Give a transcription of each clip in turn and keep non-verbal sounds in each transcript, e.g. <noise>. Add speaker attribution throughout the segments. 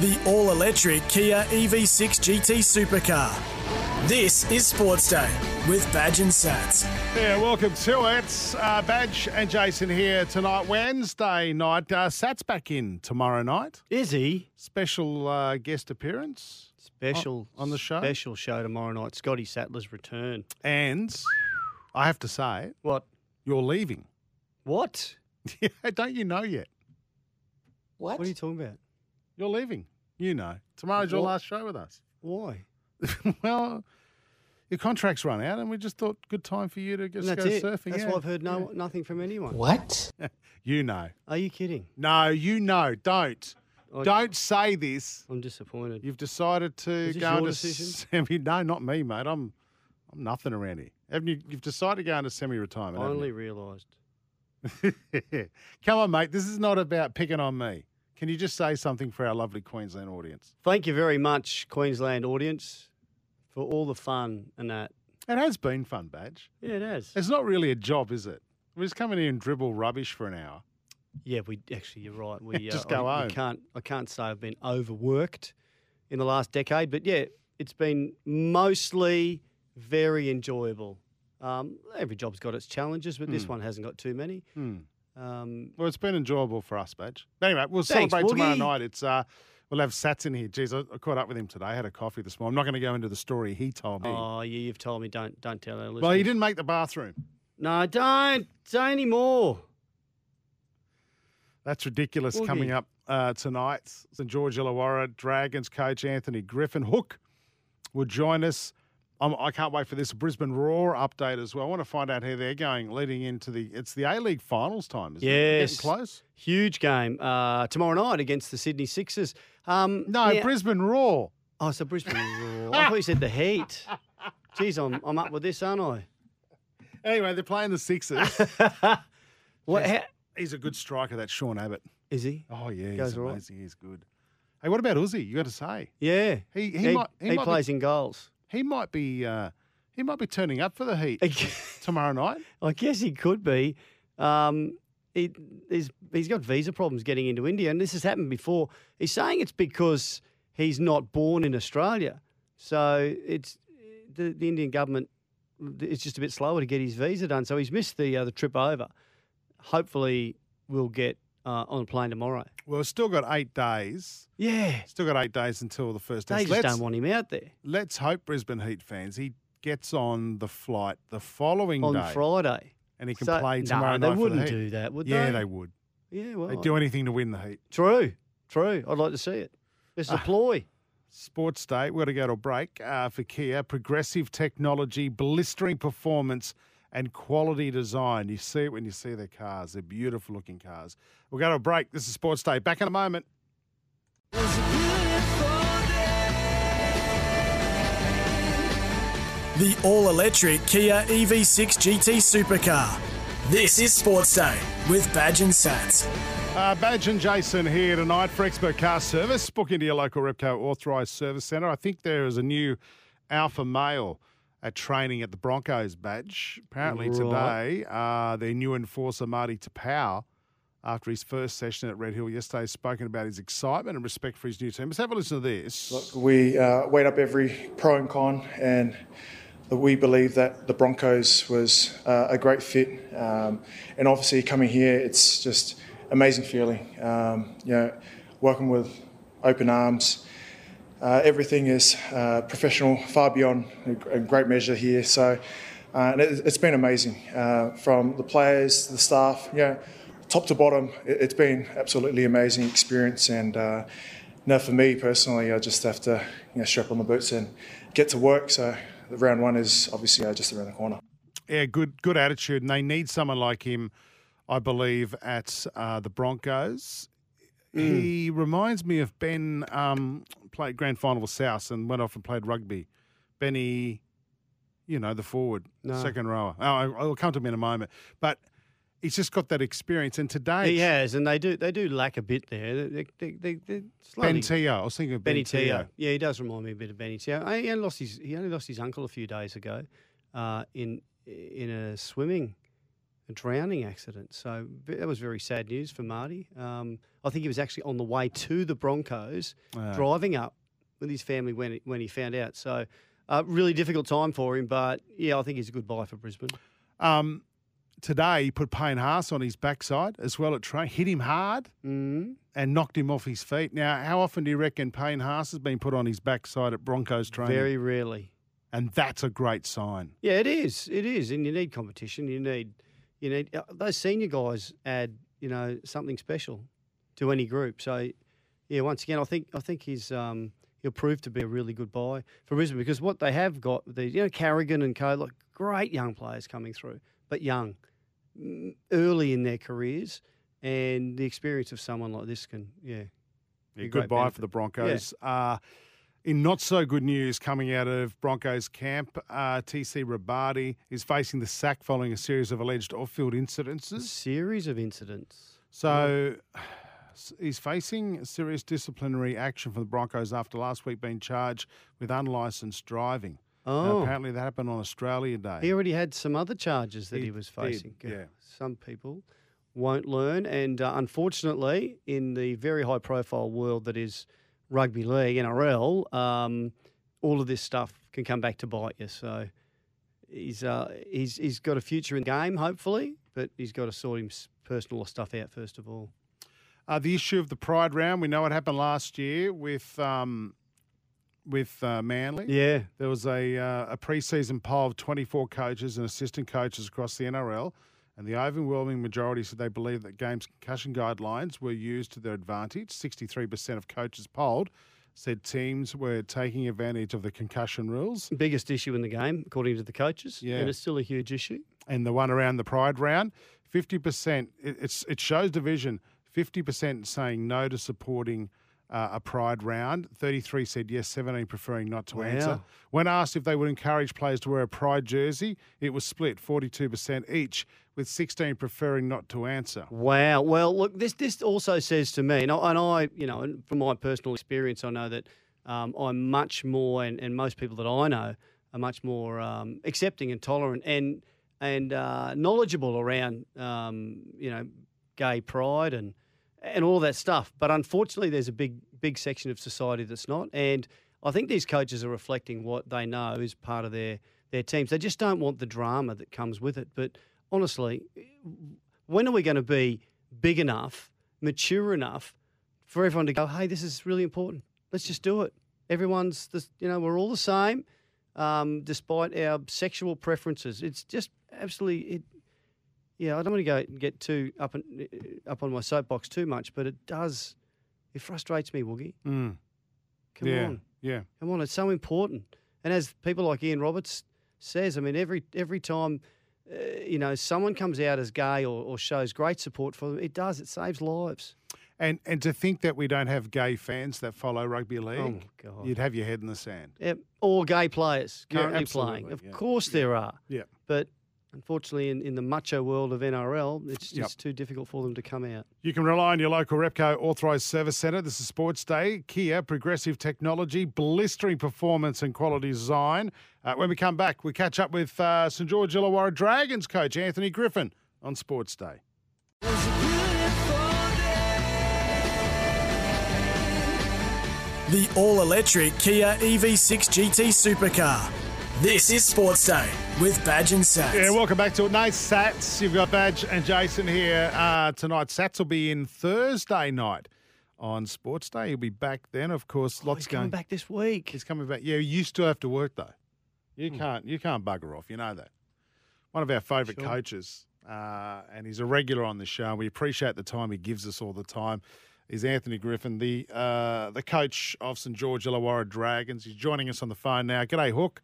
Speaker 1: the all electric Kia EV6 GT supercar. This is Sports Day with Badge and Sats.
Speaker 2: Yeah, welcome to it. Uh, Badge and Jason here tonight, Wednesday night. Uh, Sats back in tomorrow night.
Speaker 3: Is he?
Speaker 2: Special uh, guest appearance.
Speaker 3: Special
Speaker 2: On- on the show?
Speaker 3: Special show tomorrow night. Scotty Sattler's return.
Speaker 2: And I have to say,
Speaker 3: What?
Speaker 2: you're leaving.
Speaker 3: What? <laughs>
Speaker 2: Yeah, Don't you know yet?
Speaker 3: What? What are you talking about?
Speaker 2: You're leaving. You know. Tomorrow's your
Speaker 3: What?
Speaker 2: last show with us.
Speaker 3: Why? <laughs>
Speaker 2: well, your contract's run out, and we just thought good time for you to just
Speaker 3: And that's
Speaker 2: go
Speaker 3: it.
Speaker 2: surfing.
Speaker 3: That's
Speaker 2: yeah.
Speaker 3: why I've heard no nothing from anyone.
Speaker 4: What? <laughs>
Speaker 2: You know.
Speaker 3: Are you kidding?
Speaker 2: No, you know. Don't.
Speaker 3: I-
Speaker 2: Don't say this.
Speaker 3: I'm disappointed.
Speaker 2: You've decided to
Speaker 3: Is this
Speaker 2: go into semi. <laughs> No, not me, mate. I'm, I'm nothing around here. Haven't you? You've decided to go into semi-retirement. haven't
Speaker 3: Finally realised.
Speaker 2: Come on, mate. This is not about picking on me. Can you just say something for our lovely Queensland audience?
Speaker 3: Thank you very much, Queensland audience, for all the fun and that.
Speaker 2: It has been fun, badge.
Speaker 3: Yeah, it has.
Speaker 2: It's not really a job, is it? We just come in here and dribble rubbish for an hour.
Speaker 3: Yeah, we actually you're right. We <laughs>
Speaker 2: Just
Speaker 3: uh,
Speaker 2: go
Speaker 3: I,
Speaker 2: home.
Speaker 3: We can't. I can't say I've been overworked in the last decade, but yeah, it's been mostly very enjoyable. Um, every job's got its challenges, but this
Speaker 2: Hmm.
Speaker 3: one hasn't got too many.
Speaker 2: Hmm.
Speaker 3: Um,
Speaker 2: Well, it's been enjoyable for us, badge. Anyway, we'll
Speaker 3: Thanks,
Speaker 2: celebrate tomorrow night. It's uh, we'll have Sats in here. Jeez, I, I caught up with him today. I had a coffee this morning. I'm not going to go into the story he told me.
Speaker 3: oh, yeah, you've told me don't don't tell listeners.
Speaker 2: well, he didn't make the bathroom.
Speaker 3: No, don't say any more.
Speaker 2: That's ridiculous.
Speaker 3: Woogie.
Speaker 2: Coming up uh, tonight, St George Illawarra Dragons coach Anthony Griffin Hook will join us. Um, I can't wait for this Brisbane Roar update as well. I want to find out how they're going leading into the. It's the A League finals time, isn't it?
Speaker 3: Yes.
Speaker 2: Getting close.
Speaker 3: Huge game uh, tomorrow night against the Sydney Sixers. Um,
Speaker 2: No,
Speaker 3: now-
Speaker 2: Brisbane Roar.
Speaker 3: Oh, so Brisbane <laughs> Roar. I thought you said the Heat. Jeez, I'm I'm up with this, aren't I?
Speaker 2: Anyway, they're playing the Sixers. <laughs>
Speaker 3: What? How,
Speaker 2: He's a good striker, that Sean Abbott.
Speaker 3: is he?
Speaker 2: Oh yeah, he's
Speaker 3: Goes right.
Speaker 2: amazing. He's good. Hey, what about Uzi? You got to say
Speaker 3: Yeah.
Speaker 2: he he,
Speaker 3: He,
Speaker 2: might he,
Speaker 3: he
Speaker 2: might
Speaker 3: plays in goals.
Speaker 2: He might be uh, he might be turning up for the Heat <laughs> tomorrow night.
Speaker 3: I guess he could be. Um, he, he's, he's got visa problems getting into India, and this has happened before. He's saying it's because he's not born in Australia. So it's the, the Indian government. It's just a bit slower to get his visa done. So he's missed the uh, the trip over. Hopefully, we'll get uh, on a plane tomorrow.
Speaker 2: Well, still got eight days.
Speaker 3: Yeah,
Speaker 2: Still got eight days until the first day.
Speaker 3: they
Speaker 2: test.
Speaker 3: just
Speaker 2: Let's,
Speaker 3: don't want him out there
Speaker 2: let's hope Brisbane Heat fans he gets on the flight the following
Speaker 3: on
Speaker 2: day
Speaker 3: Friday.
Speaker 2: and he can
Speaker 3: So-
Speaker 2: play tomorrow
Speaker 3: no,
Speaker 2: night
Speaker 3: they wouldn't
Speaker 2: for the
Speaker 3: do that, would
Speaker 2: yeah,
Speaker 3: they?
Speaker 2: Yeah, they would.
Speaker 3: Yeah, well,
Speaker 2: They'd do anything to win the Heat.
Speaker 3: true, true. I'd like to see it. It's a
Speaker 2: Ah.
Speaker 3: ploy.
Speaker 2: Sports Day, we've got to go to a break uh, for Kia. Progressive technology, blistering performance, and quality design. You see it when you see their cars. They're beautiful looking cars. We'll go to a break. This is Sports Day. Back in a moment.
Speaker 1: The all electric Kia EV6 GT supercar. This is Sports Day with Badge and Sats.
Speaker 2: Uh, Badge and Jason here tonight for Expert Car Service. Book into your local Repco authorised service centre. I think there is a new alpha male at training at the Broncos badge. Apparently
Speaker 3: Right.
Speaker 2: today, uh, their new enforcer, Marty Taupau, after his first session at Red Hill yesterday, spoken about his excitement and respect for his new team. Let's have a listen to this.
Speaker 5: Look, we uh, weighed up every pro and con, and we believe that the Broncos was uh, a great fit. Um, and obviously, coming here, it's just amazing feeling. Um, you know, working with open arms. Uh, everything is uh, professional, far beyond a, great measure here. So, uh, and it, it's been amazing uh, from the players, the staff. You know, top to bottom, it, it's been absolutely amazing experience. And uh, now, for me personally, I just have to you know, strap on the boots and get to work. So, the round one is obviously uh, just around the corner.
Speaker 2: Yeah, good good attitude, and they need someone like him, I believe, at uh, the Broncos. He reminds me of Ben. Um, played grand final with South and went off and played rugby. Benny, you know the forward,
Speaker 3: No.
Speaker 2: second rower. Oh, I- I'll come to him in a moment, but he's just got that experience. And today,
Speaker 3: He has, and they do they do lack a bit there. They, they, they,
Speaker 2: Ben Teo. I was thinking of Ben
Speaker 3: Benny
Speaker 2: Teo.
Speaker 3: Teo. Yeah, he does remind me a bit of Benny Teo. He only lost his he only lost his uncle a few days ago, uh, in in a swimming a drowning accident. So that was very sad news for Marty. Um, I think he was actually on the way to the Broncos, driving up with his family when he, when he found out. So uh, really difficult time for him, but yeah, I think he's a good buy for Brisbane.
Speaker 2: Um, today he put Payne Haas on his backside as well at train, hit him hard
Speaker 3: Mm.
Speaker 2: and knocked him off his feet. Now, how often do you reckon Payne Haas has been put on his backside at Broncos training?
Speaker 3: Very rarely.
Speaker 2: and that's a great sign.
Speaker 3: Yeah, it is. It is, and you need competition. You need, you need uh, those senior guys add, you know, something special to any group. So, yeah, once again, I think I think he's um, he'll prove to be a really good buy for Brisbane because what they have got, the you know, Carrigan and co, like great young players coming through, but young, mm, early in their careers, and the experience of someone like this can, yeah, be a
Speaker 2: good buy
Speaker 3: benefit.
Speaker 2: for the Broncos. Uh, in not so good news coming out of Broncos camp, uh, TC Robati is facing the sack following a series of alleged off-field
Speaker 3: A
Speaker 2: incidences.
Speaker 3: series of incidents.
Speaker 2: So <sighs> s- he's facing serious disciplinary action from the Broncos after last week being charged with unlicensed driving. Now,
Speaker 3: Oh,
Speaker 2: apparently that happened on Australia Day.
Speaker 3: He already had some other charges that he,
Speaker 2: He
Speaker 3: was
Speaker 2: did,
Speaker 3: facing.
Speaker 2: yeah.
Speaker 3: Some people won't learn. And uh, unfortunately, in the very high profile world that is rugby league, NRL, um, all of this stuff can come back to bite you. So he's, uh, he's, he's got a future in the game, hopefully, but he's got to sort his personal stuff out first of all.
Speaker 2: Uh, the issue of the Pride round, we know what happened last year with um, with uh, Manly.
Speaker 3: Yeah.
Speaker 2: There was a uh, a preseason poll of 24 coaches and assistant coaches across the NRL, and the overwhelming majority said they believe that games concussion guidelines were used to their advantage. 63% of coaches polled said teams were taking advantage of the concussion rules.
Speaker 3: Biggest issue in the game, according to the coaches.
Speaker 2: Yeah.
Speaker 3: And it's still a huge issue.
Speaker 2: and the one around the Pride round, fifty percent. It, it's it shows division. Fifty percent saying no to supporting uh, a Pride round. Thirty-three said yes. Seventeen preferring not to answer. When asked if they would encourage players to wear a Pride jersey, it was split forty-two percent each, with sixteen preferring not to answer.
Speaker 3: Wow. Well, look, this this also says to me, and I, and I you know, from my personal experience, I know that um, I'm much more, and, and most people that I know are much more um, accepting and tolerant and and uh, knowledgeable around, um, you know, gay pride and and all that stuff. But unfortunately, there's a big big section of society that's not, and I think these coaches are reflecting what they know is part of their their teams. They just don't want the drama that comes with it. But honestly, when are we going to be big enough, mature enough for everyone to go, hey, this is really important. Let's just do it. Everyone's, this, you know, we're all the same, um, despite our sexual preferences. It's just absolutely, it, yeah, I don't want to go get too up and up on my soapbox too much, but it does, it frustrates me, Woogie.
Speaker 2: Mm,
Speaker 3: Come
Speaker 2: yeah,
Speaker 3: on,
Speaker 2: yeah.
Speaker 3: come on, it's so important. And as people like Ian Roberts says, I mean, every every time, uh, you know, someone comes out as gay or, or shows great support for them, it does. It saves lives.
Speaker 2: And and to think that we don't have gay fans that follow rugby league,
Speaker 3: Oh god.
Speaker 2: you'd have your head in the sand.
Speaker 3: Yep. Or gay players currently
Speaker 2: absolutely,
Speaker 3: playing. Of
Speaker 2: yeah.
Speaker 3: course there are.
Speaker 2: Yeah.
Speaker 3: But unfortunately, in, in the macho world of NRL, it's
Speaker 2: Yep.
Speaker 3: just too difficult for them to come out.
Speaker 2: You can rely on your local Repco authorised service centre. This is Sports Day. Kia, progressive technology, blistering performance and quality design. Uh, when we come back, we catch up with uh, St George Illawarra Dragons coach Anthony Griffin on Sports Day.
Speaker 1: The all electric Kia EV6 GT Supercar. This is Sports Day with Badge and Sats.
Speaker 2: Yeah, welcome back to it. Nice Sats. You've got Badge and Jason here uh, tonight. Sats will be in Thursday night on Sports Day. He'll be back then, of course.
Speaker 3: Oh,
Speaker 2: Lots
Speaker 3: he's
Speaker 2: going.
Speaker 3: coming back this week.
Speaker 2: He's coming back. Yeah, you still have to work though. You
Speaker 3: Hmm.
Speaker 2: can't. You can't bugger off. You know that. One of our favourite
Speaker 3: Sure.
Speaker 2: coaches, uh, and he's a regular on the show. We appreciate the time he gives us all the time. Is Anthony Griffin, the uh, the coach of St George Illawarra Dragons? He's joining us on the phone now. G'day, Hook.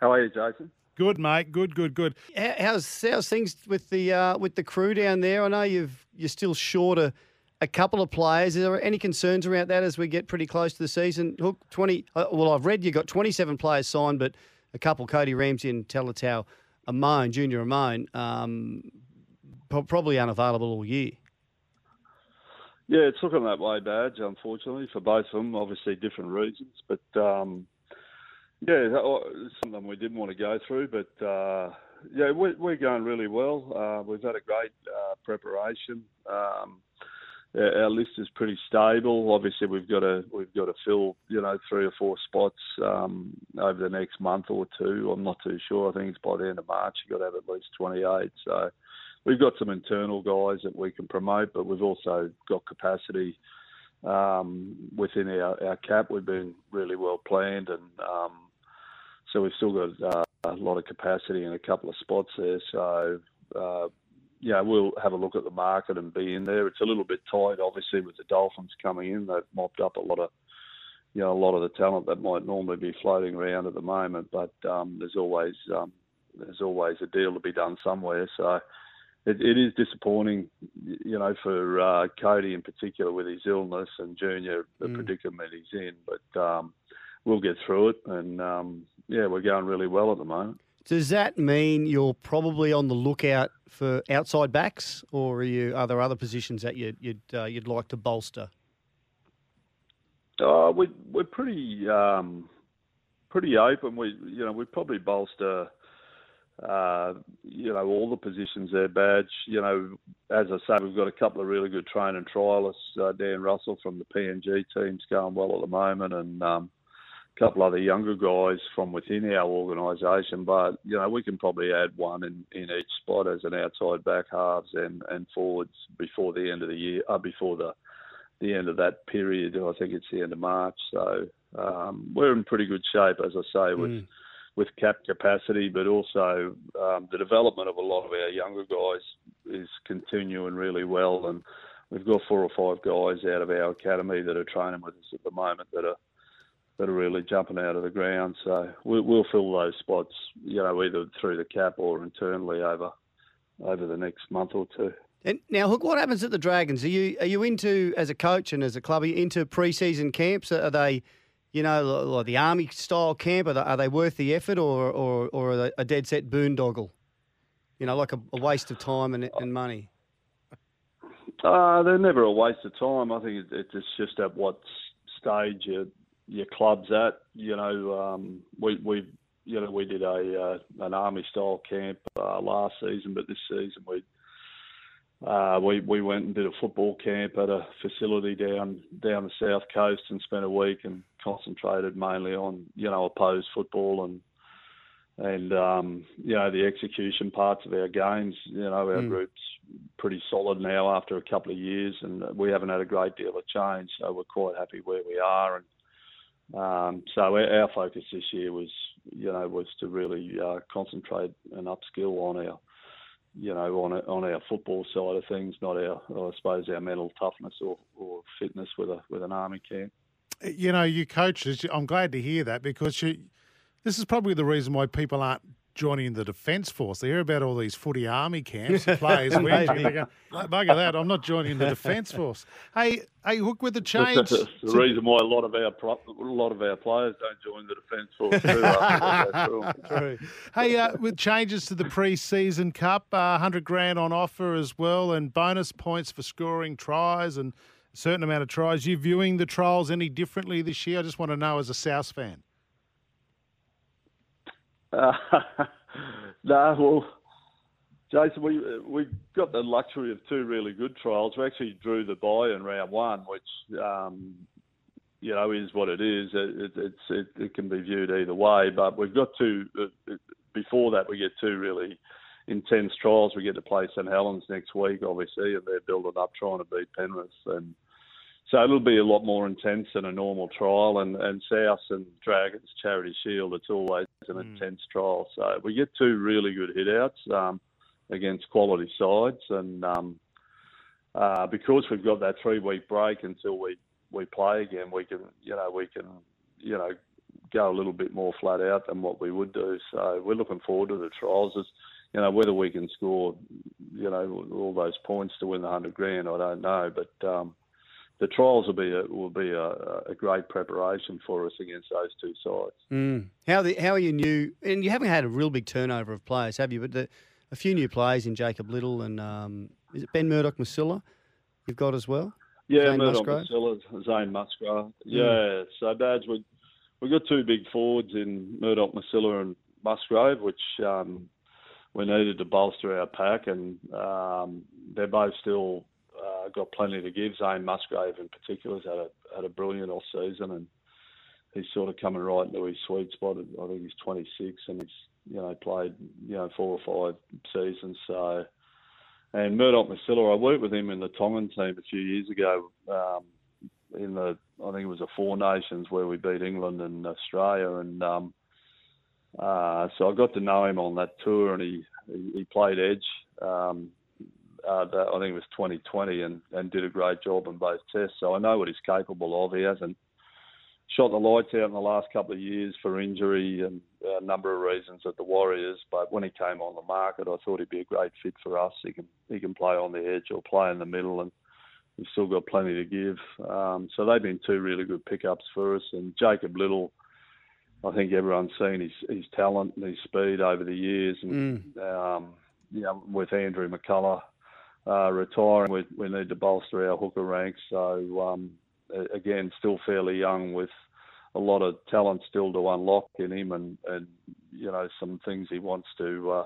Speaker 4: How are you, Jason?
Speaker 2: Good, mate. Good, good, good.
Speaker 3: How's how's things with the uh, with the crew down there? I know you've you're still short a, a couple of players. Is there any concerns around that as we get pretty close to the season? Hook twenty. Uh, well, I've read you've got twenty seven players signed, but a couple, Cody Ramsey and Talatau Amone, Junior Amone, um, pro- probably unavailable all year.
Speaker 4: Yeah, it's looking that way, Badge, unfortunately, for both of them. Obviously, different reasons. But, um, yeah, wa- it's something we didn't want to go through. But, uh, yeah, we're, we're going really well. Uh, we've had a great uh, preparation. Um, our our list is pretty stable. Obviously, we've got to we've got to fill you know three or four spots um, over the next month or two. I'm not too sure. I think it's by the end of March. You've got to have at least 28. So we've got some internal guys that we can promote, but we've also got capacity um, within our, our cap. We've been really well planned, and um, so we've still got uh, a lot of capacity in a couple of spots there. So uh, yeah, we'll have a look at the market and be in there. It's a little bit tight, obviously, with the Dolphins coming in. They've mopped up a lot of, you know, a lot of the talent that might normally be floating around at the moment. But um, there's always um, there's always a deal to be done somewhere. So it, it is disappointing, you know, for uh, Cody in particular with his illness and Junior the
Speaker 3: Mm.
Speaker 4: predicament he's in. But um, we'll get through it, and um, yeah, we're going really well at the moment.
Speaker 3: Does that mean you're probably on the lookout for outside backs, or are you are there other positions that you'd you'd, uh, you'd like to bolster?
Speaker 4: Uh, we, we're pretty um, pretty open. We you know we probably bolster uh, you know all the positions there. Badge. You know, as I say, we've got a couple of really good training trialists. Uh, Dan Russell from the PNG team's going well at the moment, and um, couple other younger guys from within our organisation. But you know, we can probably add one in, in each spot as an outside back halves and, and forwards before the end of the year. Uh, before the the end of that period. I think it's the end of March. So um, we're in pretty good shape, as I say, with
Speaker 3: Mm.
Speaker 4: with cap capacity, but also um, the development of a lot of our younger guys is continuing really well, and we've got four or five guys out of our academy that are training with us at the moment that are that are really jumping out of the ground. So we'll, we'll fill those spots, you know, either through the cap or internally over over the next month or two.
Speaker 3: And now, Hook, what happens at the Dragons? Are you are you into as a coach and as a club? Are you into preseason camps? Are they, you know, like the army style camp? Are they, are they worth the effort, or or or are they a dead set boondoggle? You know, like a, a waste of time and, and money.
Speaker 4: Uh, they're never a waste of time. I think it, it's just at what stage your club's at. You know, um, we we you know we did a uh, an army style camp uh, last season, but this season we uh, we we went and did a football camp at a facility down down the south coast and spent a week and concentrated mainly on you know opposed football and and um, you know the execution parts of our games. You know our
Speaker 3: Mm.
Speaker 4: group's pretty solid now after a couple of years, and we haven't had a great deal of change, so we're quite happy where we are. And um, so our, our focus this year was, you know, was to really uh, concentrate and upskill on our, you know, on on our football side of things, not our, I suppose, our mental toughness or, or fitness with a with an army camp.
Speaker 2: You know, you coaches, I'm glad to hear that because you, this is probably the reason why people aren't joining the Defence Force. They hear about all these footy army camps, <laughs> and players, went to,
Speaker 3: Maybe.
Speaker 2: they go, bugger that, I'm not joining the Defence Force. Hey, hey, Hook, with the change.
Speaker 4: That's <laughs> the reason why a lot of our pro- a lot of our players don't join the defence force too. after they go through.
Speaker 2: Hey, uh, with changes to the pre-season cup, uh, hundred grand on offer as well, and bonus points for scoring tries and a certain amount of tries. You viewing the trials any differently this year? I just want to know as a South fan.
Speaker 4: Uh, <laughs> no, well, Jason, we we got the luxury of two really good trials. We actually drew the bye in round one, which um, you know is what it is. It, it, it's it, it can be viewed either way, but we've got two. Uh, before that, we get two really intense trials. We get to play St Helens next week, obviously, and they're building up trying to beat Penrith and. So it'll be a lot more intense than a normal trial, and, and South and Dragons Charity Shield, it's always an intense trial. So we get two really good hitouts um, against quality sides, and um, uh, because we've got that three week break until we, we play again, we can you know we can you know go a little bit more flat out than what we would do. So we're looking forward to the trials. As, you know whether we can score you know all those points to win the hundred grand, I don't know, but. Um, the trials will be a, will be a, a great preparation for us against those two sides.
Speaker 3: Mm. How the how are you new? And you haven't had a real big turnover of players, have you? But the, a few new players in Jacob Liddle and um, is it Ben Murdoch Masila? You've got as well.
Speaker 4: Yeah,
Speaker 3: Zane
Speaker 4: Murdoch Masila, Zane Musgrave. Yeah, so Badge, we we got two big forwards in Murdoch Masila and Musgrave, which um, we needed to bolster our pack, and um, they're both still uh, got plenty to give. Zane Musgrave in particular has had a had a brilliant off season, and he's sort of coming right into his sweet spot. I think he's 26, and he's you know played you know four or five seasons. So, and Murdoch Masila, I worked with him in the Tongan team a few years ago. Um, in the I think it was the Four Nations where we beat England and Australia, and um, uh, so I got to know him on that tour, and he he, he played edge. Um, uh, that, I think it was 2020, and, and did a great job in both tests. So I know what he's capable of. He hasn't shot the lights out in the last couple of years for injury and a number of reasons at the Warriors. But when he came on the market, I thought he'd be a great fit for us. He can he can play on the edge or play in the middle, and he's still got plenty to give. Um, so they've been two really good pickups for us. And Jacob Liddle, I think everyone's seen his his talent and his speed over the years, and mm. um, you know, with Andrew McCullough uh, retiring, we, we need to bolster our hooker ranks. So um, again, still fairly young with a lot of talent still to unlock in him, and, and you know some things he wants to uh,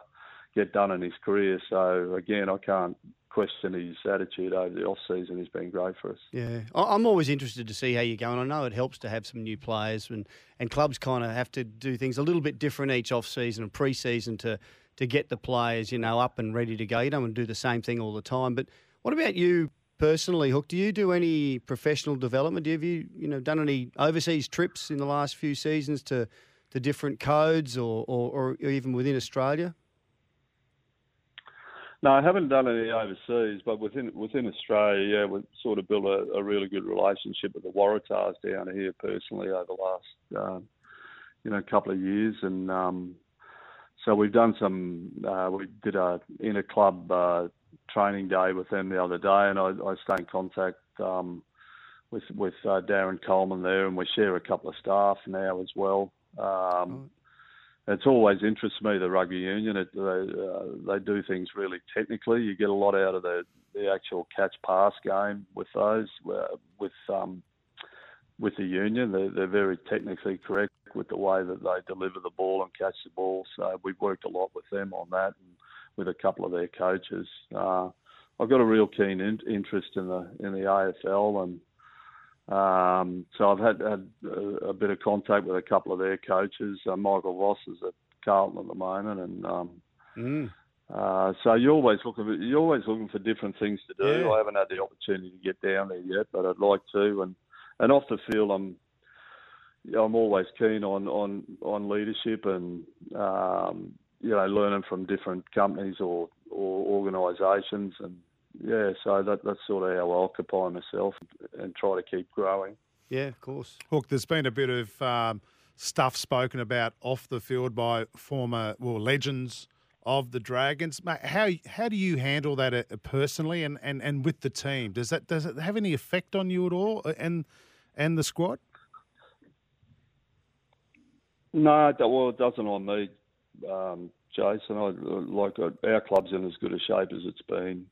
Speaker 4: get done in his career. So again, I can't question his attitude over the off season. He's been great for us.
Speaker 3: Yeah, I'm always interested to see how you're going. I know it helps to have some new players, and and clubs kind of have to do things a little bit different each off season and pre season to to get the players, you know, up and ready to go. You don't want to do the same thing all the time. But what about you personally, Hook? Do you do any professional development? Have you, you know, done any overseas trips in the last few seasons to, to different codes or, or, or even within Australia?
Speaker 4: No, I haven't done any overseas, but within within Australia, yeah, we've sort of built a, a really good relationship with the Waratahs down here personally over the last, um, you know, couple of years, and um, so we've done some. Uh, we did a inter club uh, training day with them the other day, and I, I stay in contact um, with with uh, Darren Coleman there, and we share a couple of staff now as well. Um, It's always interests me the rugby union. It, they, uh, they do things really technically. You get a lot out of the the actual catch pass game with those uh, with um, with the union. They're, they're very technically correct with the way that they deliver the ball and catch the ball. So we've worked a lot with them on that and with a couple of their coaches. Uh, I've got a real keen in, interest in the in the AFL and um, so I've had, had a, a, bit of contact with a couple of their coaches. Uh, Michael Voss is at Carlton at the moment, and um, mm. uh, so you're always looking for, you're always looking for different things to do. Yeah. I haven't had the opportunity to get down there yet, but I'd like to. And and off the field, I'm I'm always keen on on on leadership and um, you know learning from different companies or or organisations and yeah, so that that's sort of how I occupy myself and try to keep growing.
Speaker 3: Yeah, of course.
Speaker 2: Look, there's been a bit of um, stuff spoken about off the field by former well legends of the Dragons. Mate, how how do you handle that uh, personally and, and, and with the team? Does that does it have any effect on you at all uh, and and the squad?
Speaker 4: No, well, it doesn't on me, um, Jason. I, like uh, our club's in as good a shape as it's been.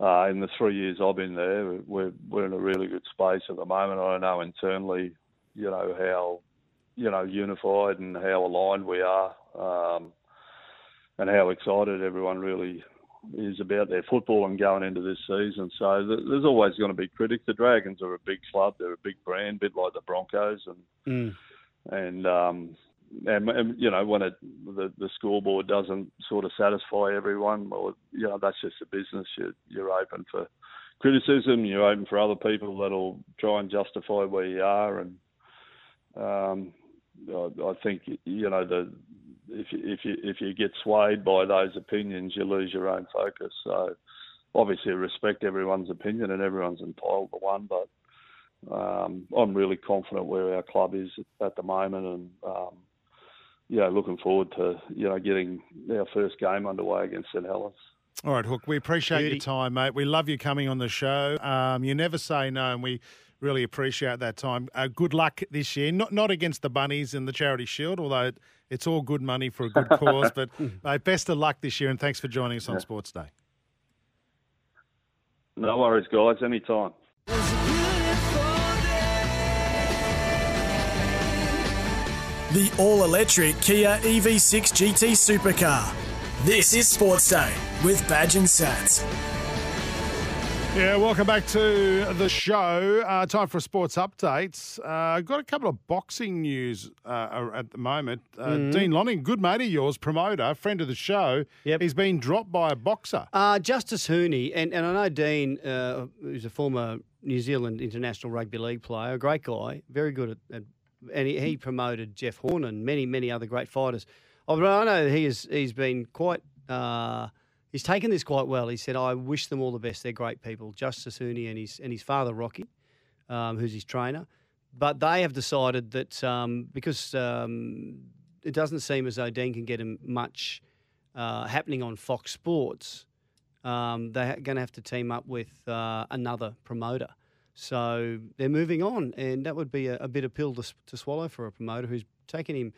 Speaker 4: Uh, in the three years I've been there, we're we're in a really good space at the moment. I don't know internally, you know how, you know, unified and how aligned we are, um, and how excited everyone really is about their football and going into this season. So th- there's always going to be critics. The Dragons are a big club; they're a big brand, a bit like the Broncos, and. Mm and um, and, and, you know when it the, the scoreboard doesn't sort of satisfy everyone, or you know that's just a business. You're, you're open for criticism. You're open for other people that'll try and justify where you are, and um, I, I think you know the if you, if you if you get swayed by those opinions, you lose your own focus. So obviously respect everyone's opinion and everyone's entitled to one, but um, I'm really confident where our club is at the moment, and um, yeah, looking forward to you know getting our first game underway against St Helens.
Speaker 2: All right, Hook. We appreciate Beauty. your time, mate. We love you coming on the show. Um, you never say no, and we really appreciate that time. Uh, good luck this year. Not not against the Bunnies in the Charity Shield, although it's all good money for a good <laughs> cause. but mate, best of luck this year, and thanks for joining us on yeah. Sports Day.
Speaker 4: No worries, guys. Anytime.
Speaker 1: The all electric Kia EV6 GT Supercar. This is Sports Day with Badge and Sats.
Speaker 2: Yeah, welcome back to the show. Uh, time for a sports update. Uh, got a couple of boxing news uh, at the moment. Uh, Dean Lonergan, good mate of yours, promoter, friend of the show.
Speaker 3: Yep.
Speaker 2: He's been dropped by a boxer.
Speaker 3: Uh, Justis Huni, and, and I know Dean, uh, who's a former New Zealand international rugby league player, a great guy, very good at, at and he, he promoted Jeff Horn and many, many other great fighters. Oh, I know he he's been quite, uh, he's taken this quite well. He said, I wish them all the best. They're great people. Justis Huni and his, and his father, Rocky, um, who's his trainer. But they have decided that um, because um, it doesn't seem as though Dean can get him much uh, happening on Fox Sports, um, they're going to have to team up with uh, another promoter. So they're moving on, and that would be a, a bitter pill to, to swallow for a promoter who's taken him,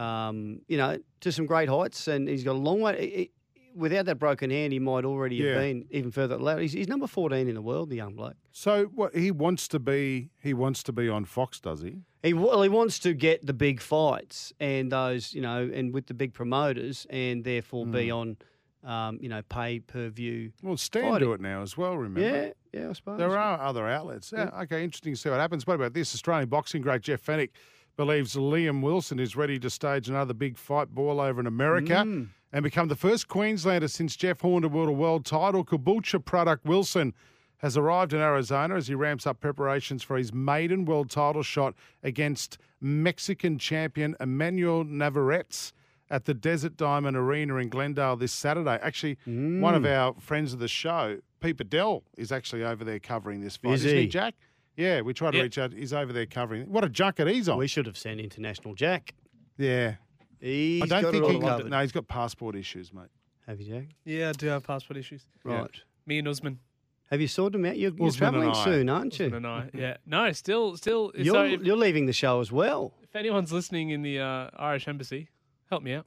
Speaker 3: um, you know, to some great heights, and he's got a long way. he- he- without that broken hand, he might already
Speaker 2: Yeah.
Speaker 3: have been even further. He's, he's number fourteen in the world, the young bloke.
Speaker 2: So what he wants to be, he wants to be on Fox, does he?
Speaker 3: He well, he wants to get the big fights and those, you know, and with the big promoters, and therefore
Speaker 2: Hmm.
Speaker 3: be on, um, you know, pay per view.
Speaker 2: Well, Stan
Speaker 3: Fighting.
Speaker 2: do it now as well. Remember?
Speaker 3: Yeah, yeah, I suppose.
Speaker 2: There are other outlets. Yeah, okay, interesting to see what happens. What about this? Australian boxing great Jeff Fenech believes Liam Wilson is ready to stage another big fight ball over in America and become the first Queenslander since Jeff Horn to wield a world title. Caboolture product Wilson has arrived in Arizona as he ramps up preparations for his maiden world title shot against Mexican champion Emmanuel Navarrete at the Desert Diamond Arena in Glendale this Saturday. Actually, one of our friends of the show, Pete Badel, is actually over there covering this fight.
Speaker 3: Is
Speaker 2: Isn't he,
Speaker 3: he?
Speaker 2: Jack? Yeah, we tried to
Speaker 6: Yep.
Speaker 2: reach out. He's over there covering. What a junket he's on.
Speaker 3: We should have sent International Jack.
Speaker 2: yeah.
Speaker 3: He's
Speaker 2: I don't
Speaker 3: got
Speaker 2: think
Speaker 3: it
Speaker 2: he
Speaker 3: all covered.
Speaker 2: No, he's got passport issues, mate.
Speaker 3: Have you, Jack?
Speaker 6: Yeah, I do have passport issues.
Speaker 2: Yeah.
Speaker 3: Right.
Speaker 6: Me and Usman.
Speaker 3: Have you sorted them out? You're, you're travelling soon, aren't you?
Speaker 6: Usman and I. Yeah. No, still, still.
Speaker 3: You're,
Speaker 6: so if,
Speaker 3: you're leaving the show as well.
Speaker 6: if anyone's listening in the uh, Irish embassy, help me out.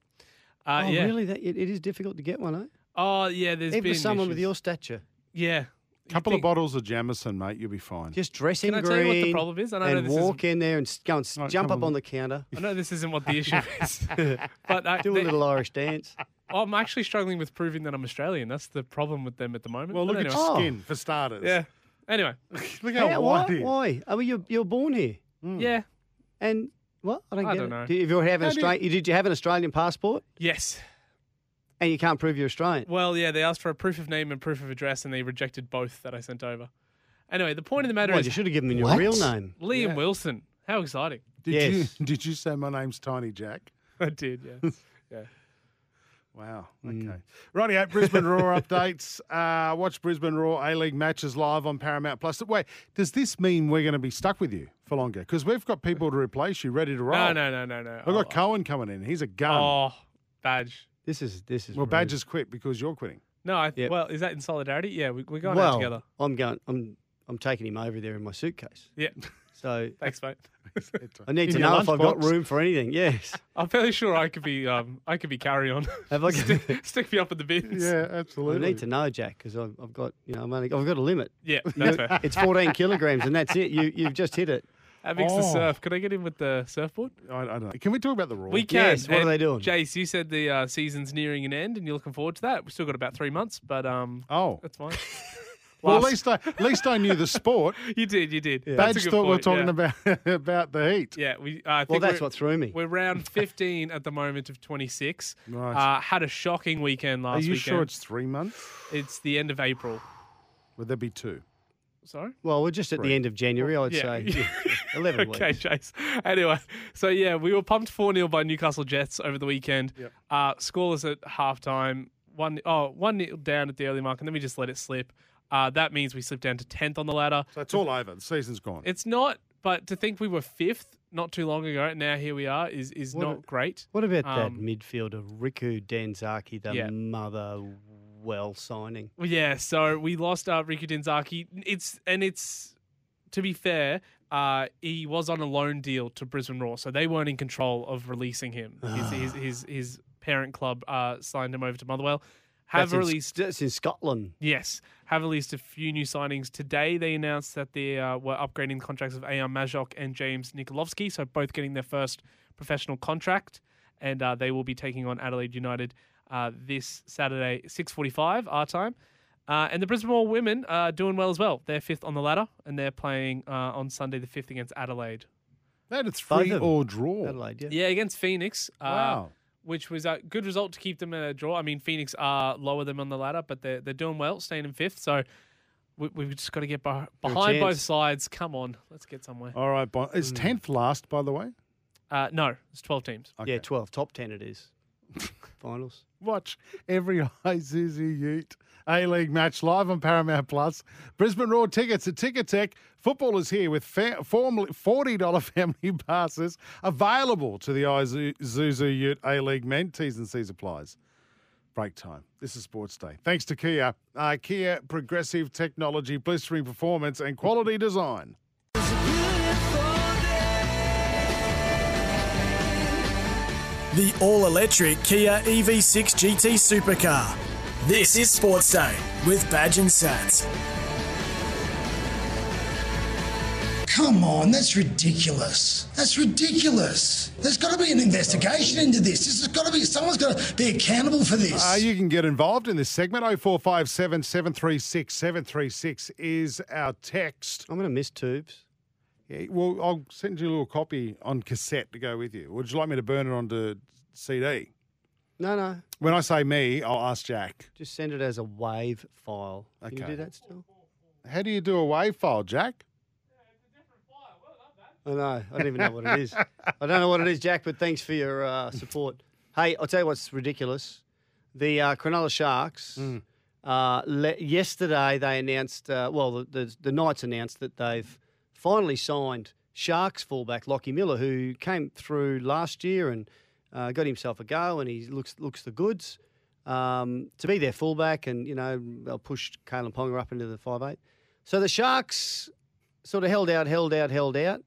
Speaker 6: Uh,
Speaker 3: oh,
Speaker 6: yeah.
Speaker 3: really? That it, it is difficult to get one, eh?
Speaker 6: Oh, yeah. There's
Speaker 3: Even
Speaker 6: been
Speaker 3: for someone with
Speaker 6: issues.
Speaker 3: your stature.
Speaker 6: Yeah.
Speaker 2: A couple of bottles of Jameson, mate. You'll be fine.
Speaker 3: Just dress in
Speaker 6: Can I
Speaker 3: green.
Speaker 6: tell you what the problem is? And I know
Speaker 3: and
Speaker 6: this
Speaker 3: walk in there and go and
Speaker 2: Right,
Speaker 3: jump up
Speaker 2: on.
Speaker 3: on the counter.
Speaker 6: I know this isn't what the issue <laughs> is, <laughs> but uh,
Speaker 3: Do a
Speaker 6: they-
Speaker 3: little Irish dance. <laughs>
Speaker 6: I'm actually struggling with proving that I'm Australian. That's the problem with them at the moment.
Speaker 2: well,
Speaker 6: But
Speaker 2: look at
Speaker 6: anyway.
Speaker 2: your
Speaker 3: Oh.
Speaker 2: skin, for starters.
Speaker 6: Yeah. Anyway.
Speaker 2: Look how
Speaker 3: How-
Speaker 2: white
Speaker 3: why?
Speaker 2: he is.
Speaker 3: Why? I mean, you're, you're born here.
Speaker 6: Yeah.
Speaker 3: And what? I don't
Speaker 6: I
Speaker 3: get
Speaker 6: don't
Speaker 3: it.
Speaker 6: know.
Speaker 3: Did, if you have an
Speaker 2: How do you-
Speaker 3: Australian, did you have an Australian passport
Speaker 6: Yes.
Speaker 3: and you can't prove you're Australian?
Speaker 6: Well, yeah. They asked for a proof of name and proof of address, and they rejected both that I sent over. Anyway, the point of the matter
Speaker 3: Well,
Speaker 6: is
Speaker 3: you should have given them your real name.
Speaker 6: Liam Wilson. How exciting!
Speaker 2: Did
Speaker 3: Yes.
Speaker 2: you <laughs> did you say my name's Tiny Jack?
Speaker 6: I did. Yeah. <laughs> yeah.
Speaker 2: Wow.
Speaker 3: Mm.
Speaker 2: Okay. Righty, out Brisbane Roar <laughs> updates. Uh, watch Brisbane Roar A League matches live on Paramount Plus. Wait, does this mean we're going to be stuck with you for longer? Because we've got people to replace you, ready to roll.
Speaker 6: No, no, no, no, no.
Speaker 2: We've got
Speaker 6: Oh,
Speaker 2: Cohen coming in. He's a gun.
Speaker 6: Oh, badge.
Speaker 3: This is this is
Speaker 2: well,
Speaker 3: rude.
Speaker 2: Badger's quit because you're quitting.
Speaker 6: No, I,
Speaker 3: Yep.
Speaker 6: well, is that in solidarity? Yeah, we, we're going
Speaker 3: well,
Speaker 6: out together.
Speaker 3: I'm going. I'm I'm taking him over there in my suitcase.
Speaker 6: Yeah. <laughs>
Speaker 3: So <laughs>
Speaker 6: Thanks, mate. <laughs>
Speaker 3: I need to know if I've got room for anything. Yes.
Speaker 6: I'm fairly sure I could be. Um, I could be carry on.
Speaker 3: Have I?
Speaker 6: stick, stick me up in the bins.
Speaker 2: Yeah, absolutely.
Speaker 3: I need to know, Jack, because I've, I've got you know I'm only, I've got a limit.
Speaker 6: Yeah, that's fair.
Speaker 3: It's 14 kilograms, and that's it. You you've just hit it.
Speaker 6: Having the
Speaker 2: Oh.
Speaker 6: surf. Could I get in with the surfboard?
Speaker 2: I, I don't know. Can we talk about the Roar?
Speaker 6: We can.
Speaker 3: Yes, what are
Speaker 6: And
Speaker 3: they doing?
Speaker 6: Jace, you said the uh, season's nearing an end, and you're looking forward to that. We've still got about three months, but um,
Speaker 2: oh.
Speaker 6: that's fine. <laughs>
Speaker 2: Well, at
Speaker 6: Last-
Speaker 2: least I at least I knew the sport. <laughs>
Speaker 6: you did, you did. That's a
Speaker 2: Badge
Speaker 6: good
Speaker 2: thought we were
Speaker 6: point,
Speaker 2: talking
Speaker 6: yeah.
Speaker 2: about <laughs> about the heat.
Speaker 6: Yeah, we. Uh, I think
Speaker 3: Well, that's
Speaker 6: we're,
Speaker 3: what threw me.
Speaker 6: We're round 15 at the moment of 26.
Speaker 2: Right.
Speaker 6: Uh, had a shocking weekend last week.
Speaker 2: Are
Speaker 6: last
Speaker 2: you
Speaker 6: weekend.
Speaker 2: sure it's three months?
Speaker 6: It's the end of April.
Speaker 2: Would there be two?
Speaker 6: Sorry.
Speaker 3: Well, we're just at the end of January, I'd
Speaker 6: Yeah.
Speaker 3: say. <laughs> 11
Speaker 6: okay,
Speaker 3: weeks.
Speaker 6: Chase. Anyway, so yeah, we were pumped 4 0 by Newcastle Jets over the weekend.
Speaker 2: Yep.
Speaker 6: Uh, scoreless at halftime. One, oh, one nil down at the early mark, and then we just let it slip. Uh, that means we slipped down to 10th on the ladder.
Speaker 2: So it's all over. The season's gone.
Speaker 6: It's not, but to think we were fifth not too long ago, and now here we are, is, is
Speaker 3: What a-
Speaker 6: not great.
Speaker 3: What about that
Speaker 6: Um,
Speaker 3: midfielder, Riku Danzaki, the
Speaker 6: Yeah.
Speaker 3: mother well signing?
Speaker 6: Yeah, so we lost uh, Riku Danzaki. It's and it's to be fair, uh, he was on a loan deal to Brisbane Roar, so they weren't in control of releasing him. his, his his his parent club uh, signed him over to Motherwell. Have
Speaker 3: That's in,
Speaker 6: released
Speaker 3: that's in Scotland.
Speaker 6: yes, have released a few new signings today. They announced that they uh, were upgrading the contracts of Ayan Majok and James Nikolovsky, so both getting their first professional contract, and uh, they will be taking on Adelaide United uh, this Saturday, 6.45 our time. Uh, and the Brisbane Roar women are doing well as well. They're fifth on the ladder, and they're playing uh, on Sunday the 5th against Adelaide.
Speaker 2: That it's
Speaker 3: Both
Speaker 2: free
Speaker 3: of them.
Speaker 2: or draw.
Speaker 3: Adelaide, yeah.
Speaker 6: Yeah, against Phoenix. Uh,
Speaker 2: Wow.
Speaker 6: Which was a good result to keep them in a draw. I mean, Phoenix are lower than on the ladder, but they're, they're doing well, staying in fifth. So we, we've just got to get beh- behind both
Speaker 3: chance.
Speaker 6: sides. Come on, let's get somewhere.
Speaker 2: All right, Bon. Is tenth last, by the way?
Speaker 6: Uh, no, it's 12 teams.
Speaker 3: Yeah, 12. Top 10 it is. <laughs> Finals.
Speaker 2: Watch every <laughs> Isuzu Ute A League match live on Paramount Plus. Brisbane Roar tickets at Ticketek. Football is here with fa- $40 <laughs> family passes available to the Isuzu Ute A League men. T's and C's applies. Break time. This is Sports Day. Thanks to Kia. Uh, Kia Progressive Technology, blistering performance, and quality design.
Speaker 1: The all electric Kia EV6 GT Supercar. This is Sports Day with Badge and Sats.
Speaker 7: Come on, that's ridiculous. That's ridiculous. There's got to be an investigation into this. This has got to be, someone's got to be accountable for this.
Speaker 2: Uh, you can get involved in this segment. 0457 736 736 is our text.
Speaker 3: I'm going to miss tubes.
Speaker 2: Yeah, well, I'll send you a little copy on cassette to go with you. Would you like me to burn it onto CD?
Speaker 3: No, no.
Speaker 2: When I say me, I'll ask Jack.
Speaker 3: Just send it as a wave file. Can you do that still?
Speaker 2: How do you do a wave file, Jack?
Speaker 3: I know. I don't even know what it is. <laughs> I don't know what it is, Jack, but thanks for your uh, support. Hey, I'll tell you what's ridiculous. The uh, Cronulla Sharks, uh, le- yesterday they announced, uh, well, the, the, the Knights announced that they've finally signed Sharks fullback Lockie Miller, who came through last year and uh, got himself a go, and he looks looks the goods um, to be their fullback, and you know they'll push Kalyn Ponga up into the five eight. So the Sharks sort of held out, held out, held out.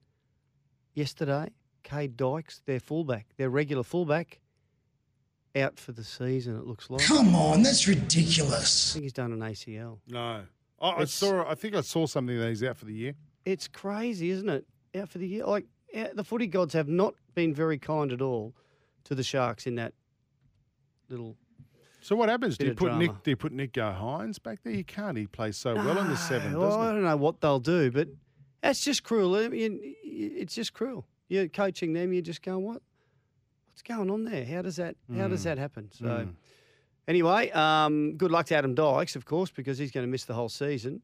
Speaker 3: Yesterday, Kade Dykes, their fullback, their regular fullback, out for the season. It looks like.
Speaker 7: Come on, that's ridiculous.
Speaker 3: I think he's done an ACL.
Speaker 2: No. I, I saw. I think I saw something that he's out for the year.
Speaker 3: It's crazy, isn't it? Out for the year. Like the footy gods have not been very kind at all to the Sharks in that little.
Speaker 2: So what happens? Do you put Nick?
Speaker 3: drama.
Speaker 2: Do you put Nicho Hynes back there? You can't. He plays so well in the seven,
Speaker 3: well, I don't know what they'll do, but that's just cruel. I mean, it's just cruel. You're coaching them. You're just going, what? What's going on there? How does that? How
Speaker 2: Mm.
Speaker 3: does that happen? So, anyway, um, good luck to Adam Dykes, of course, because he's going to miss the whole season.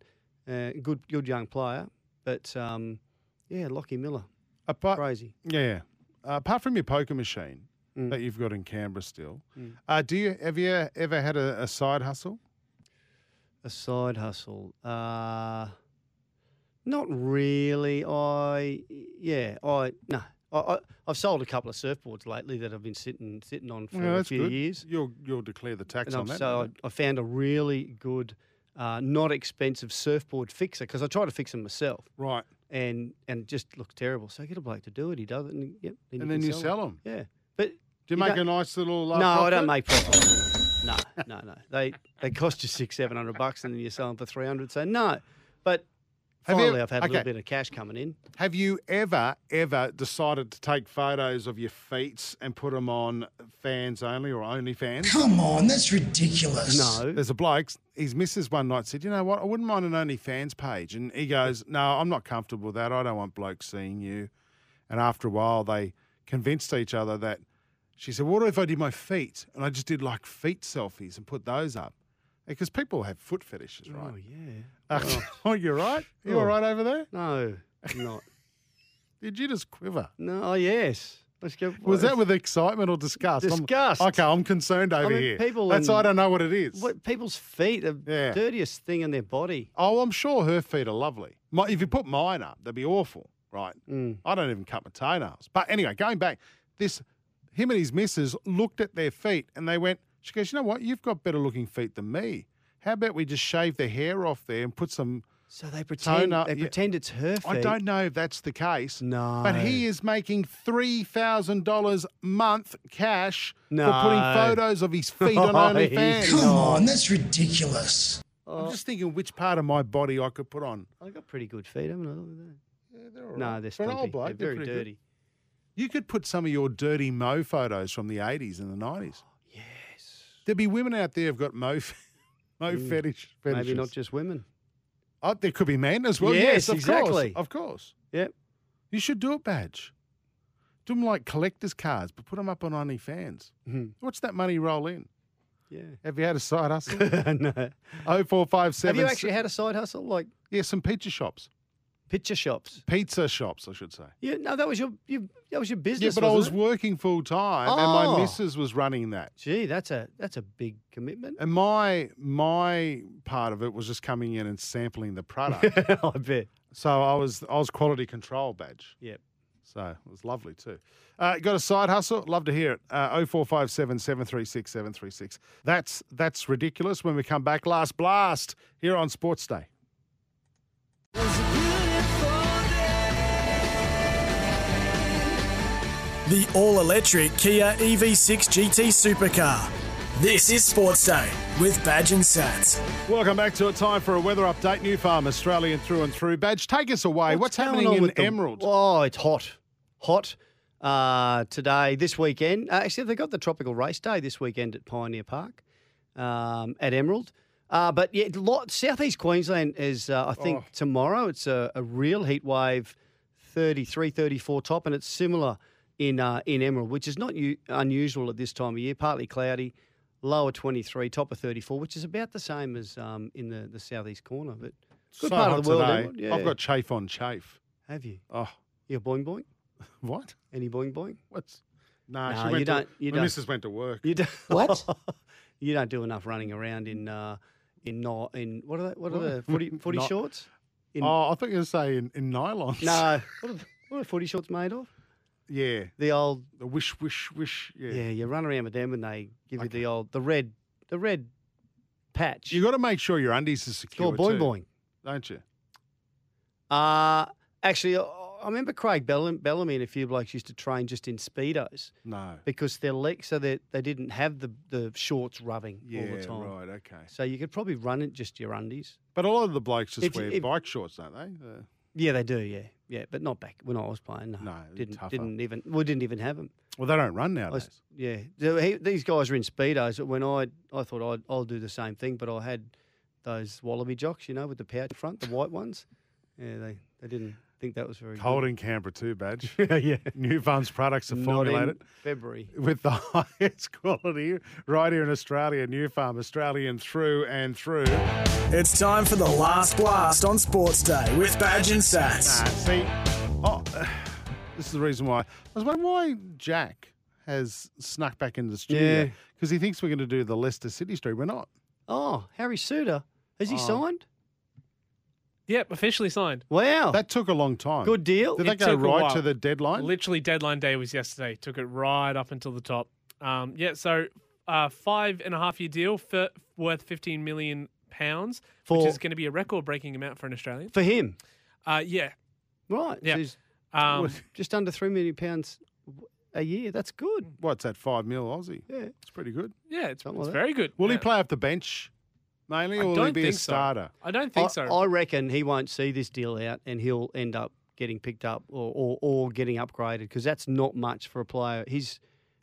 Speaker 3: Uh, good, good young player, but um, yeah, Lockie Miller,
Speaker 2: Apart,
Speaker 3: crazy.
Speaker 2: yeah. Uh, apart from your poker machine
Speaker 3: Mm.
Speaker 2: that you've got in Canberra still,
Speaker 3: Mm.
Speaker 2: uh, do you have you ever had a, a side hustle?
Speaker 3: A side hustle. Uh, not really. I yeah. I no. I, I've sold a couple of surfboards lately that I've been sitting sitting on for
Speaker 2: Yeah,
Speaker 3: a few
Speaker 2: good.
Speaker 3: years.
Speaker 2: You'll you'll declare the tax
Speaker 3: And
Speaker 2: on
Speaker 3: I've,
Speaker 2: that.
Speaker 3: so I, I found a really good, uh, not expensive surfboard fixer because I try to fix them myself,
Speaker 2: right.
Speaker 3: and and it just looks terrible. So I get a bloke to do it. He does it, and yep.
Speaker 2: And
Speaker 3: you
Speaker 2: then you sell them.
Speaker 3: Yeah, but
Speaker 2: Do you
Speaker 3: You
Speaker 2: make a nice little? Uh,
Speaker 3: no, I don't make profit. no, no, no. They they cost you six, seven hundred bucks, and then you sell them for three hundred. So no, but
Speaker 2: Have you-
Speaker 3: finally I've had a little bit of cash coming in.
Speaker 2: Have you ever, ever decided to take photos of your feet and put them on fans only or only fans?
Speaker 7: Come on, that's ridiculous.
Speaker 3: No,
Speaker 2: There's a bloke, his missus one night said, You know what? I wouldn't mind an OnlyFans page. And he goes, No, I'm not comfortable with that. I don't want blokes seeing you. And after a while, they convinced each other that she said, What if I did my feet? And I just did like feet selfies and put those up. Because people have foot fetishes, right?
Speaker 3: oh yeah,
Speaker 2: Uh, <laughs> oh, you're right. You all
Speaker 3: Oh.
Speaker 2: right over there?
Speaker 3: no, I'm not. <laughs>
Speaker 2: Did you just quiver?
Speaker 3: No, oh yes. Let's go.
Speaker 2: Was that with excitement or disgust? I'm-
Speaker 3: Disgust.
Speaker 2: okay, I'm concerned over
Speaker 3: mean,
Speaker 2: here.
Speaker 3: people
Speaker 2: That's
Speaker 3: in-
Speaker 2: I don't know what it is.
Speaker 3: what people's feet? are The
Speaker 2: Yeah.
Speaker 3: dirtiest thing in their body.
Speaker 2: Oh, I'm sure her feet are lovely. My, if you put mine up, they'd be awful, right?
Speaker 3: Mm.
Speaker 2: I don't even cut my toenails. But anyway, going back, this him and his missus looked at their feet and they went. She goes, you know what? You've got better looking feet than me. How about we just shave the hair off there and put some?
Speaker 3: So they pretend.
Speaker 2: Toenail-
Speaker 3: they
Speaker 2: yeah.
Speaker 3: pretend it's her feet.
Speaker 2: I don't know if that's the case.
Speaker 3: No.
Speaker 2: But he is making three thousand dollars month cash for putting photos of his feet on <laughs> OnlyFans.
Speaker 7: Come on, that's ridiculous.
Speaker 2: I'm oh. just thinking which part of my body I could put on.
Speaker 3: I got pretty good feet, haven't I? Look at that.
Speaker 2: Yeah, they're all
Speaker 3: No, they're
Speaker 2: For an old bloke,
Speaker 3: they're
Speaker 2: they're
Speaker 3: very
Speaker 2: pretty good.
Speaker 3: dirty.
Speaker 2: You could put some of your dirty mo photos from the 80s and the 90s. There'd be women out there who've got mo, <laughs> mo fetish.
Speaker 3: Maybe not just women.
Speaker 2: Oh, there could be men as well.
Speaker 3: Yes,
Speaker 2: Yes, of
Speaker 3: exactly.
Speaker 2: course. Of course.
Speaker 3: Yep.
Speaker 2: You should do it, badge. Do them like collector's cards, but put them up on OnlyFans.
Speaker 3: Mhm.
Speaker 2: Watch that money roll in.
Speaker 3: Yeah.
Speaker 2: Have you had a side hustle? <laughs>
Speaker 3: no.
Speaker 2: Oh four five
Speaker 3: Have you actually had a side hustle like
Speaker 2: Yeah, some pizza shops,
Speaker 3: picture shops?
Speaker 2: pizza shops, I should say.
Speaker 3: Yeah, no, that was your, your that was your business.
Speaker 2: Yeah,
Speaker 3: business.
Speaker 2: but I was
Speaker 3: it?
Speaker 2: working full time, and
Speaker 3: Oh.
Speaker 2: my missus was running that.
Speaker 3: Gee, that's a that's a big commitment.
Speaker 2: And my my part of it was just coming in and sampling the product. <laughs>
Speaker 3: I bet.
Speaker 2: so I was I was quality control badge.
Speaker 3: Yep.
Speaker 2: So it was lovely too. Uh, got a side hustle? Love to hear it. Uh, 0457 736 736. That's that's ridiculous. When we come back, last blast here on Sports Day.
Speaker 1: The all electric Kia EV6 GT Supercar. This is Sports Day with Badge and Sats.
Speaker 2: Welcome back to a time for a weather update. New Farm Australian through and through. Badge, take us away. What's,
Speaker 3: going
Speaker 2: happening in
Speaker 3: with the-
Speaker 2: Emerald?
Speaker 3: Oh, it's hot, hot. Uh, today, this weekend. Uh, actually, they've got the tropical race day this weekend at Pioneer Park um, at Emerald. Uh, but yeah, lot, southeast Queensland is. Uh, I think
Speaker 2: Oh.
Speaker 3: tomorrow it's a, a real heat wave, 33, 34 top, and it's similar in uh, in Emerald, which is not u- unusual at this time of year. Partly cloudy, lower 23, top of 34, which is about the same as um, in the, the southeast corner. But good
Speaker 2: So
Speaker 3: part of the world. Emerald, Yeah.
Speaker 2: I've got chafe on chafe.
Speaker 3: Have you?
Speaker 2: Oh,
Speaker 3: You boing boing? <laughs>
Speaker 2: what?
Speaker 3: Any boing boing?
Speaker 2: What's? No,
Speaker 3: No,
Speaker 2: she
Speaker 3: you
Speaker 2: went
Speaker 3: don't-
Speaker 2: To,
Speaker 3: you
Speaker 2: my
Speaker 3: don't.
Speaker 2: missus went to work.
Speaker 3: You don't. <laughs>
Speaker 8: What? <laughs>
Speaker 3: you don't do enough running around in uh, in no, in what are they, what are the footy footy
Speaker 2: Not-
Speaker 3: shorts? In,
Speaker 2: Oh, I thought you were going to say in, in nylons.
Speaker 3: no, what are, what are footy shorts made of?
Speaker 2: Yeah.
Speaker 3: The old
Speaker 2: The wish, wish, wish. Yeah.
Speaker 3: yeah. You run around with them and they give you the old the red the red patch.
Speaker 2: you got to make sure your undies are
Speaker 3: it's
Speaker 2: secure
Speaker 3: called boing
Speaker 2: too,
Speaker 3: boing.
Speaker 2: don't you?
Speaker 3: Uh actually, I I remember Craig Bellamy, Bellamy and a few blokes used to train just in speedos
Speaker 2: No.
Speaker 3: because their legs so that they didn't have the the shorts rubbing
Speaker 2: Yeah,
Speaker 3: all the time.
Speaker 2: right, okay.
Speaker 3: So you could probably run it just your undies.
Speaker 2: But a lot of the blokes just
Speaker 3: If-
Speaker 2: wear
Speaker 3: if-
Speaker 2: bike shorts, don't they? Uh,
Speaker 3: Yeah, they do. Yeah, yeah, but not back when I was playing. No,
Speaker 2: No,
Speaker 3: didn't
Speaker 2: tougher.
Speaker 3: didn't even we didn't even have them.
Speaker 2: well, they don't run nowadays.
Speaker 3: was, yeah, he, these guys are in speedos. When I I thought I'd I'll do the same thing, but I had those wallaby jocks, you know, with the pouch front, the white ones. Yeah, they they didn't think that was very
Speaker 2: Cold in Canberra too, badge. <laughs>
Speaker 3: yeah,
Speaker 2: New Farms products are
Speaker 3: Not in
Speaker 2: formulated
Speaker 3: February.
Speaker 2: with the <laughs> highest quality right here in Australia. New Farm Australian through and through.
Speaker 1: It's time for the last blast on Sports Day with Badge and Sats.
Speaker 2: Ah, see, oh, <sighs> this is the reason why. I was wondering why Jack has snuck back into the studio
Speaker 3: Yeah.
Speaker 2: because he thinks we're going to do the Leicester City story. We're not.
Speaker 3: Oh, Harry Souttar has he
Speaker 2: Oh.
Speaker 3: signed?
Speaker 6: Yep, officially signed.
Speaker 3: Wow,
Speaker 2: That took a long time.
Speaker 3: good deal.
Speaker 2: Did
Speaker 6: It
Speaker 2: that go
Speaker 6: took a
Speaker 2: right
Speaker 6: while.
Speaker 2: to the deadline?
Speaker 6: Literally, deadline day was yesterday. Took it right up until the top. Um, yeah, so uh, five and a half year deal for, worth 15 million pounds,
Speaker 3: For-
Speaker 6: which is going to be a record breaking amount for an Australian.
Speaker 3: for him,
Speaker 6: Uh, yeah.
Speaker 3: right?
Speaker 6: Yeah.
Speaker 3: so he's
Speaker 6: Um, <laughs>
Speaker 3: just under three million pounds a year. That's good.
Speaker 2: What's that? Five mil Aussie.
Speaker 3: Yeah.
Speaker 2: It's pretty good.
Speaker 6: yeah, it's,
Speaker 3: Something
Speaker 6: it's
Speaker 3: like that.
Speaker 6: very good.
Speaker 2: Will he
Speaker 6: Yeah.
Speaker 2: play off the bench mainly, or will he
Speaker 6: don't
Speaker 2: be a
Speaker 6: think so.
Speaker 2: starter?
Speaker 6: I don't think
Speaker 3: I,
Speaker 6: so.
Speaker 3: I reckon he won't see this deal out, and he'll end up getting picked up or or, or getting upgraded because that's not much for a player. He's,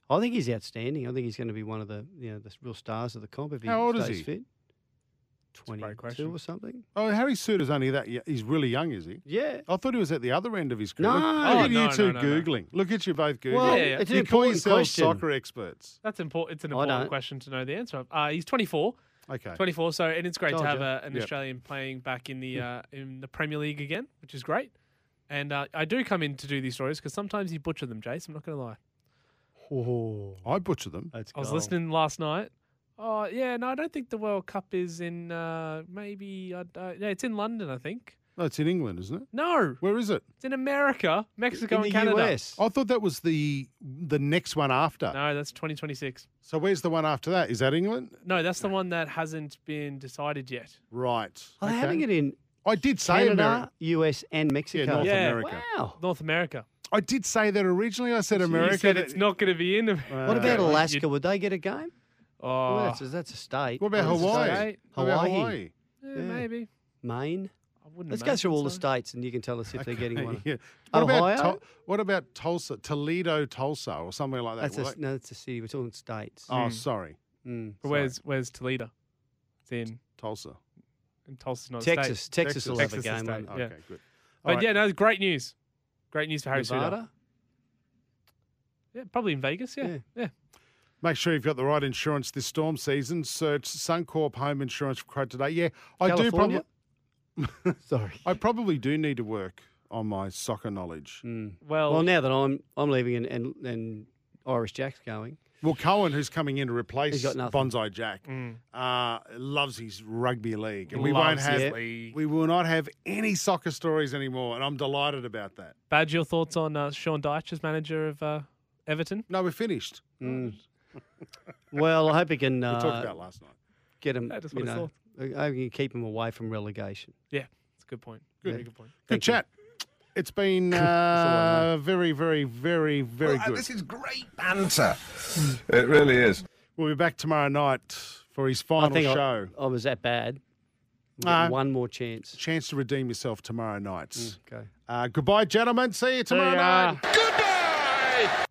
Speaker 3: I think he's outstanding. I think he's going to be one of the you know the real stars of the comp if he
Speaker 2: How old is he?
Speaker 3: fit.
Speaker 6: a
Speaker 3: Twenty-two
Speaker 6: question.
Speaker 3: or something.
Speaker 2: Oh, Harry Souttar's only that. He's really young, is he?
Speaker 3: Yeah.
Speaker 2: I thought he was at the other end of his career.
Speaker 3: No.
Speaker 2: Look
Speaker 3: Oh,
Speaker 2: at
Speaker 6: no,
Speaker 2: you two
Speaker 6: no, no, no.
Speaker 2: googling. Look at you both googling.
Speaker 3: Well,
Speaker 6: Yeah, yeah.
Speaker 3: it's an
Speaker 2: you call yourselves
Speaker 3: question.
Speaker 2: soccer experts.
Speaker 6: That's important. It's an important question to know the answer of. Uh, he's 24.
Speaker 2: Okay.
Speaker 6: 24. So, and it's great
Speaker 3: Told
Speaker 6: to have
Speaker 3: ya.
Speaker 6: a, an
Speaker 2: Yep.
Speaker 6: Australian playing back in the uh, in the Premier League again, which is great. And uh, I do come in to do these stories because sometimes you butcher them, Jace. I'm not going to lie.
Speaker 3: Oh,
Speaker 2: I butcher them.
Speaker 3: that's.
Speaker 6: I was
Speaker 3: gold.
Speaker 6: listening last night. Oh yeah, no, I don't think the World Cup is in. Uh, maybe I don't, yeah, it's in London, I think.
Speaker 2: No, it's in England, isn't it?
Speaker 6: No,
Speaker 2: Where is it?
Speaker 6: it's in America, Mexico,
Speaker 3: in the
Speaker 6: and Canada.
Speaker 3: US.
Speaker 2: I thought that was the the next one after.
Speaker 6: No, that's 2026.
Speaker 2: So where's the one after that? Is that England?
Speaker 6: No, that's the one that hasn't been decided yet.
Speaker 2: Right.
Speaker 3: Are they
Speaker 2: Okay.
Speaker 3: having it in
Speaker 2: I did say
Speaker 3: Canada,
Speaker 2: America.
Speaker 3: US, and Mexico?
Speaker 2: North
Speaker 6: Yeah.
Speaker 2: America.
Speaker 3: Wow.
Speaker 6: North America.
Speaker 2: I did say that originally. I said America.
Speaker 6: You said it's not going to be in. America.
Speaker 3: What about Alaska? Would they get a game?
Speaker 6: Oh,
Speaker 3: Well, that's, a, that's a state.
Speaker 2: What about
Speaker 3: That's a
Speaker 2: Hawaii?
Speaker 3: state.
Speaker 2: What about
Speaker 3: Hawaii.
Speaker 2: Hawaii?
Speaker 6: yeah,
Speaker 3: Yeah.
Speaker 6: maybe.
Speaker 3: Maine.
Speaker 6: I wouldn't.
Speaker 3: Let's go through all the states, and you can tell us if they're getting one.
Speaker 2: Yeah. <laughs> What
Speaker 3: Ohio?
Speaker 2: about Tul- what about Tulsa, Toledo, Tulsa, or somewhere like that?
Speaker 3: That's
Speaker 2: Will
Speaker 3: a,
Speaker 2: they-
Speaker 3: no, that's a city. We're talking states.
Speaker 2: Oh, sorry.
Speaker 3: Mm,
Speaker 6: But where's where's Toledo? It's in,
Speaker 2: Tulsa.
Speaker 6: in Tulsa, not a state.
Speaker 3: Texas, Texas, will have
Speaker 6: Texas
Speaker 3: a
Speaker 6: is
Speaker 3: game.
Speaker 6: state.
Speaker 3: won't
Speaker 6: Yeah.
Speaker 2: Okay, good.
Speaker 6: But
Speaker 2: All right.
Speaker 6: yeah, no, great news. Great news for? Harry Souttar.
Speaker 3: Nevada.
Speaker 6: Yeah, probably in Vegas. Yeah,
Speaker 3: Yeah.
Speaker 6: yeah.
Speaker 2: Make sure you've got the right insurance this storm season. Search Suncorp Home Insurance quote today. Yeah, I do probably. <laughs>
Speaker 3: Sorry.
Speaker 2: I probably do need to work on my soccer knowledge.
Speaker 3: Mm.
Speaker 6: Well,
Speaker 3: Well, now that I'm I'm leaving and and, and Irish Jack's going,
Speaker 2: Well, Cohen, who's coming in to replace
Speaker 3: He's got nothing.
Speaker 2: Bonsai Jack,
Speaker 6: Mm.
Speaker 2: uh, loves his rugby league, and
Speaker 6: He
Speaker 2: we won't have
Speaker 3: it.
Speaker 6: league.
Speaker 2: we will not have any soccer stories anymore, and I'm delighted about that.
Speaker 6: Badge, your thoughts on uh, Sean Dyche as manager of uh, Everton?
Speaker 2: No, we're finished.
Speaker 3: Mm. <laughs> well, I hope he can
Speaker 2: We
Speaker 3: uh,
Speaker 2: talked about last night.
Speaker 3: get him.
Speaker 6: Yeah, just
Speaker 3: you
Speaker 6: what I
Speaker 3: know, I can keep him away from relegation.
Speaker 6: Yeah, it's a good point.
Speaker 3: Good.
Speaker 6: Very good point.
Speaker 2: Good
Speaker 3: Thank you.
Speaker 2: chat. It's been <laughs> uh, very, very, very, very
Speaker 8: Well, uh,
Speaker 2: good.
Speaker 8: This is great banter. it really is.
Speaker 2: We'll be back tomorrow night for his final
Speaker 3: I think
Speaker 2: show.
Speaker 3: I, I was that bad.
Speaker 2: Ah.
Speaker 3: one more chance.
Speaker 2: Chance to redeem yourself tomorrow night.
Speaker 3: Okay.
Speaker 2: Uh, goodbye, gentlemen. See you tomorrow
Speaker 6: ya.
Speaker 2: night. Goodbye.